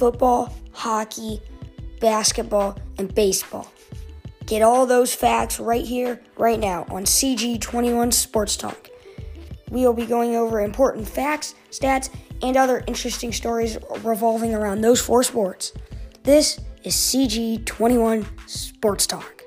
football, hockey, basketball, and baseball. Get all those facts right here, right now on CG21 Sports Talk. We will be going over important facts, stats, and other interesting stories revolving around those four sports. This is CG21 Sports Talk.